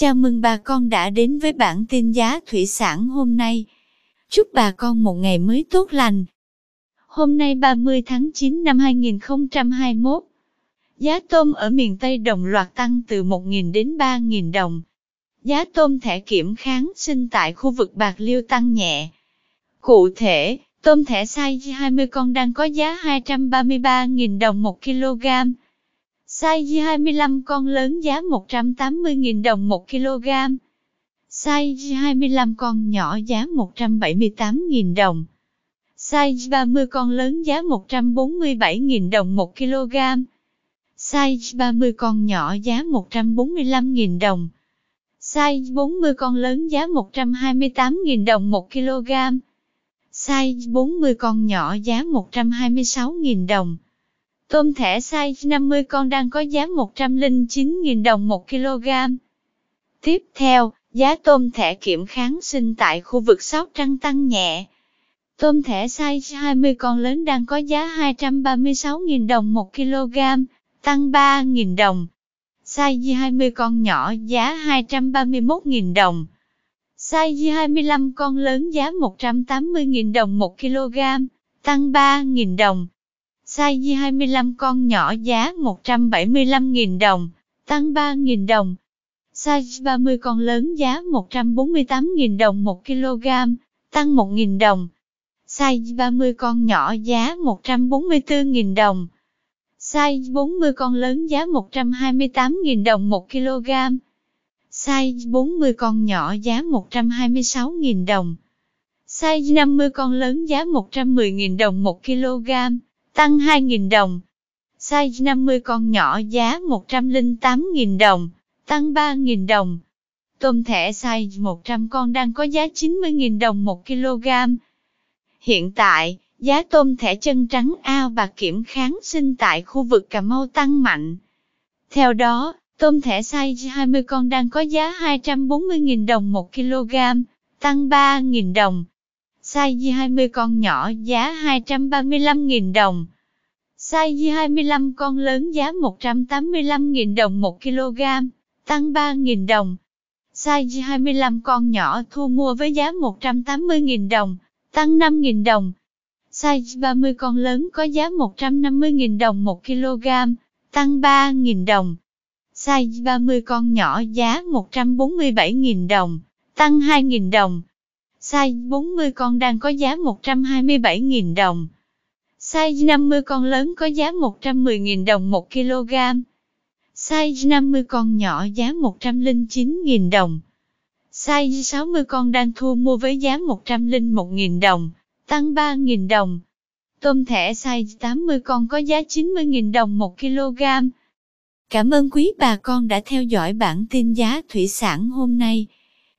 Chào mừng bà con đã đến với bản tin giá thủy sản hôm nay. Chúc bà con một ngày mới tốt lành. Hôm nay 30 tháng 9 năm 2021, giá tôm ở miền Tây đồng loạt tăng từ 1.000 đến 3.000 đồng. Giá tôm thẻ kiểm kháng sinh tại khu vực Bạc Liêu tăng nhẹ. Cụ thể, tôm thẻ size 20 con đang có giá 233.000 đồng 1 kg Size 25 con lớn giá 180.000 đồng 1 kg. Size 25 con nhỏ giá 178.000 đồng. Size 30 con lớn giá 147.000 đồng 1 kg. Size 30 con nhỏ giá 145.000 đồng. Size 40 con lớn giá 128.000 đồng 1 kg. Size 40 con nhỏ giá 126.000 đồng. Tôm thẻ size 50 con đang có giá 109.000 đồng 1 kg. Tiếp theo, giá tôm thẻ kiểm kháng sinh tại khu vực Sóc Trăng tăng nhẹ. Tôm thẻ size 20 con lớn đang có giá 236.000 đồng 1 kg, tăng 3.000 đồng. Size 20 con nhỏ giá 231.000 đồng. Size 25 con lớn giá 180.000 đồng 1 kg, tăng 3.000 đồng size 25 con nhỏ giá 175.000 đồng, tăng 3.000 đồng. Size 30 con lớn giá 148.000 đồng 1 kg, tăng 1.000 đồng. Size 30 con nhỏ giá 144.000 đồng. Size 40 con lớn giá 128.000 đồng 1 kg. Size 40 con nhỏ giá 126.000 đồng. Size 50 con lớn giá 110.000 đồng 1 kg tăng 2.000 đồng. Size 50 con nhỏ giá 108.000 đồng, tăng 3.000 đồng. Tôm thẻ size 100 con đang có giá 90.000 đồng 1 kg. Hiện tại, giá tôm thẻ chân trắng ao bạc kiểm kháng sinh tại khu vực Cà Mau tăng mạnh. Theo đó, tôm thẻ size 20 con đang có giá 240.000 đồng 1 kg, tăng 3.000 đồng size 20 con nhỏ giá 235.000 đồng. Size 25 con lớn giá 185.000 đồng 1 kg, tăng 3.000 đồng. Size 25 con nhỏ thu mua với giá 180.000 đồng, tăng 5.000 đồng. Size 30 con lớn có giá 150.000 đồng 1 kg, tăng 3.000 đồng. Size 30 con nhỏ giá 147.000 đồng, tăng 2.000 đồng. Size 40 con đang có giá 127.000 đồng. Size 50 con lớn có giá 110.000 đồng 1 kg. Size 50 con nhỏ giá 109.000 đồng. Size 60 con đang thu mua với giá 101.000 đồng, tăng 3.000 đồng. Tôm thẻ size 80 con có giá 90.000 đồng 1 kg. Cảm ơn quý bà con đã theo dõi bản tin giá thủy sản hôm nay.